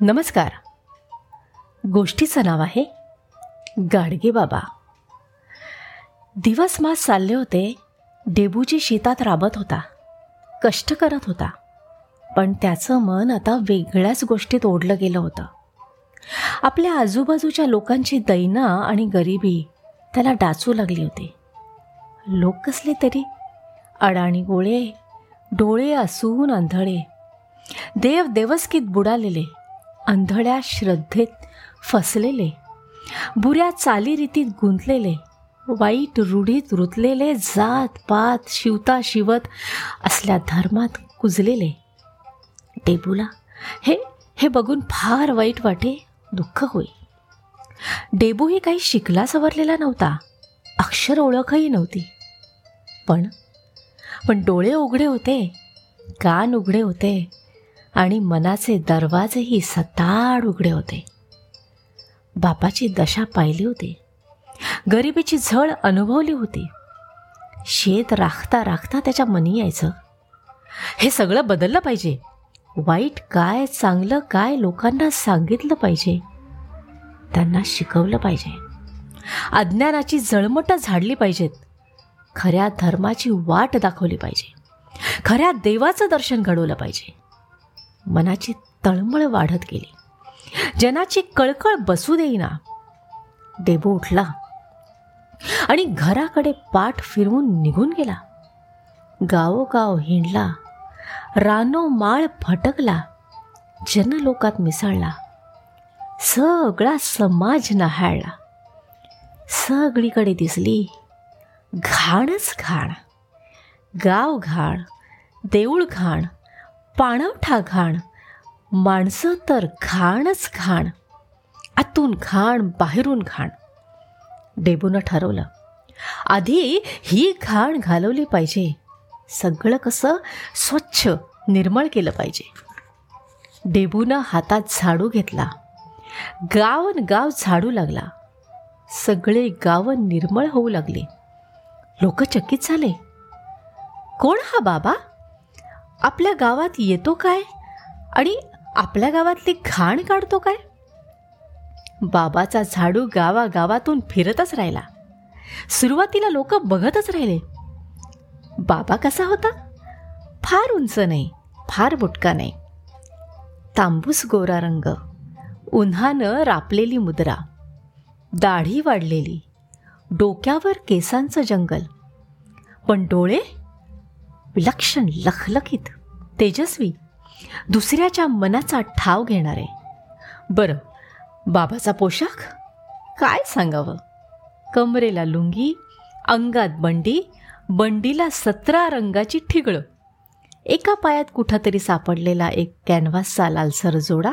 नमस्कार. गोष्टीचं नाव आहे गाडगे बाबा. दिवस मास चालले होते डेबूजी शेतात राबत होता कष्ट करत होता पण त्याचं मन आता वेगळ्याच गोष्टीत ओढलं गेलं होतं. आपल्या आजूबाजूच्या लोकांची दैना आणि गरिबी त्याला डाचू लागली होती. लोक कसले तरी अडाणी गोळे डोळे असून आंधळे देव देवस्कीत बुडालेले अंधळ्या श्रद्धेत फसलेले बुऱ्या चालीरीतीत गुंतलेले वाईट रूढीत रुतलेले जात पात शिवता शिवत असल्या धर्मात कुजलेले. डेबूला हे हे बघून फार वाईट वाटे दुःख होई डेबूही काही शिकला सवरलेला नव्हता अक्षर ओळखही नव्हती. पण पण डोळे उघडे होते कान उघडे होते आणि मनाचे दरवाजेही सताड उघडे होते. बापाची दशा पाहिली होती. गरिबीची झळ अनुभवली होती. शेत राखता राखता त्याच्या मनी यायचं. हे सगळं बदललं पाहिजे. वाईट काय चांगलं काय लोकांना सांगितलं पाहिजे. त्यांना शिकवलं पाहिजे. अज्ञानाची जळमटं झाडली पाहिजेत. खऱ्या धर्माची वाट दाखवली पाहिजे. खऱ्या देवाचं दर्शन घडवलं पाहिजे. मनाची तळमळ वाढत गेली. जनाची कळकळ बसू देईना. डेबो उठला. आणि घराकडे पाठ फिरवून निघून गेला. गावोगाव हिंडला. रानो माळ फटकला. जनलोकात मिसळला. सगळा समाज नहाळला. सगळीकडे दिसली घाणच घाण. गाव घाण देऊळ घाण पाणवठा घाण माणसं तर घाणच घाण आतून घाण बाहेरून घाण. डेबूनं ठरवलं आधी ही घाण घालवली पाहिजे. सगळं कसं स्वच्छ निर्मळ केलं पाहिजे. डेबूनं हातात झाडू घेतला गावन गाव झाडू लागला. सगळे गावं निर्मळ होऊ लागले. लोक चकित झाले. कोण हा बाबा? आपल्या गावात येतो काय? आणि आपल्या गावातली घाण काढतो काय? बाबाचा झाडू गावागावातून फिरतच राहिला. सुरुवातीला लोक बघतच राहिले. बाबा कसा होता? फार उंच नाही फार बुटका नाही. तांबूस गोरा रंग उन्हानं रापलेली मुद्रा दाढी वाढलेली डोक्यावर केसांचं जंगल. पण डोळे विलक्षण लखलखीत तेजस्वी दुसऱ्याच्या मनाचा ठाव घेणारे. बरं बाबाचा पोशाख? काय सांगावं? कमरेला लुंगी अंगात बंडी बंडीला सतरा रंगाची ठिगळं. एका पायात कुठंतरी सापडलेला एक कॅनव्हासचा लालसर जोडा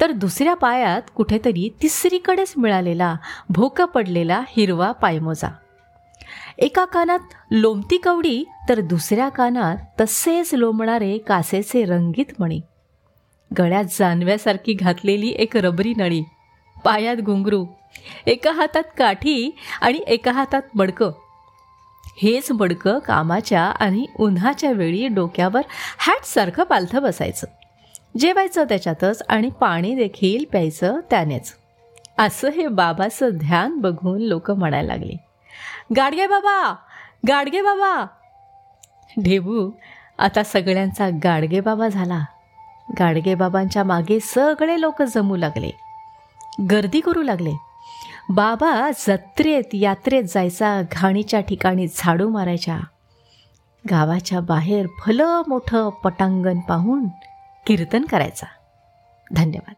तर दुसऱ्या पायात कुठेतरी तिसरीकडेच मिळालेला भोक पडलेला हिरवा पायमोजा. एका कानात लोमती कवडी तर दुसऱ्या कानात तसेच लोंबणारे कासेचे रंगीत मणी. गळ्यात जानव्यासारखी घातलेली एक रबरी नळी पायात घुंगरू. एका हातात काठी आणि एका हातात मडकं हेच मडकं कामाच्या आणि उन्हाच्या वेळी डोक्यावर हॅटसारखं पालथं बसायचं. जेवायचं त्याच्यातच आणि पाणी देखील प्यायचं त्यानेच. असं हे बाबाचं ध्यान बघून लोक म्हणायला लागले. गाडगे बाबा गाडगे बाबा. ढेबू आता सगळ्यांचा गाडगे बाबा झाला. गाडगे बाबांच्या मागे सगळे लोक जमू लागले. गर्दी करू लागले. बाबा जत्रेत यात्रेत जायचा घाणीच्या ठिकाणी झाडू मारायच्या. गावाच्या बाहेर भलं मोठं पटांगण पाहून कीर्तन करायचा. धन्यवाद.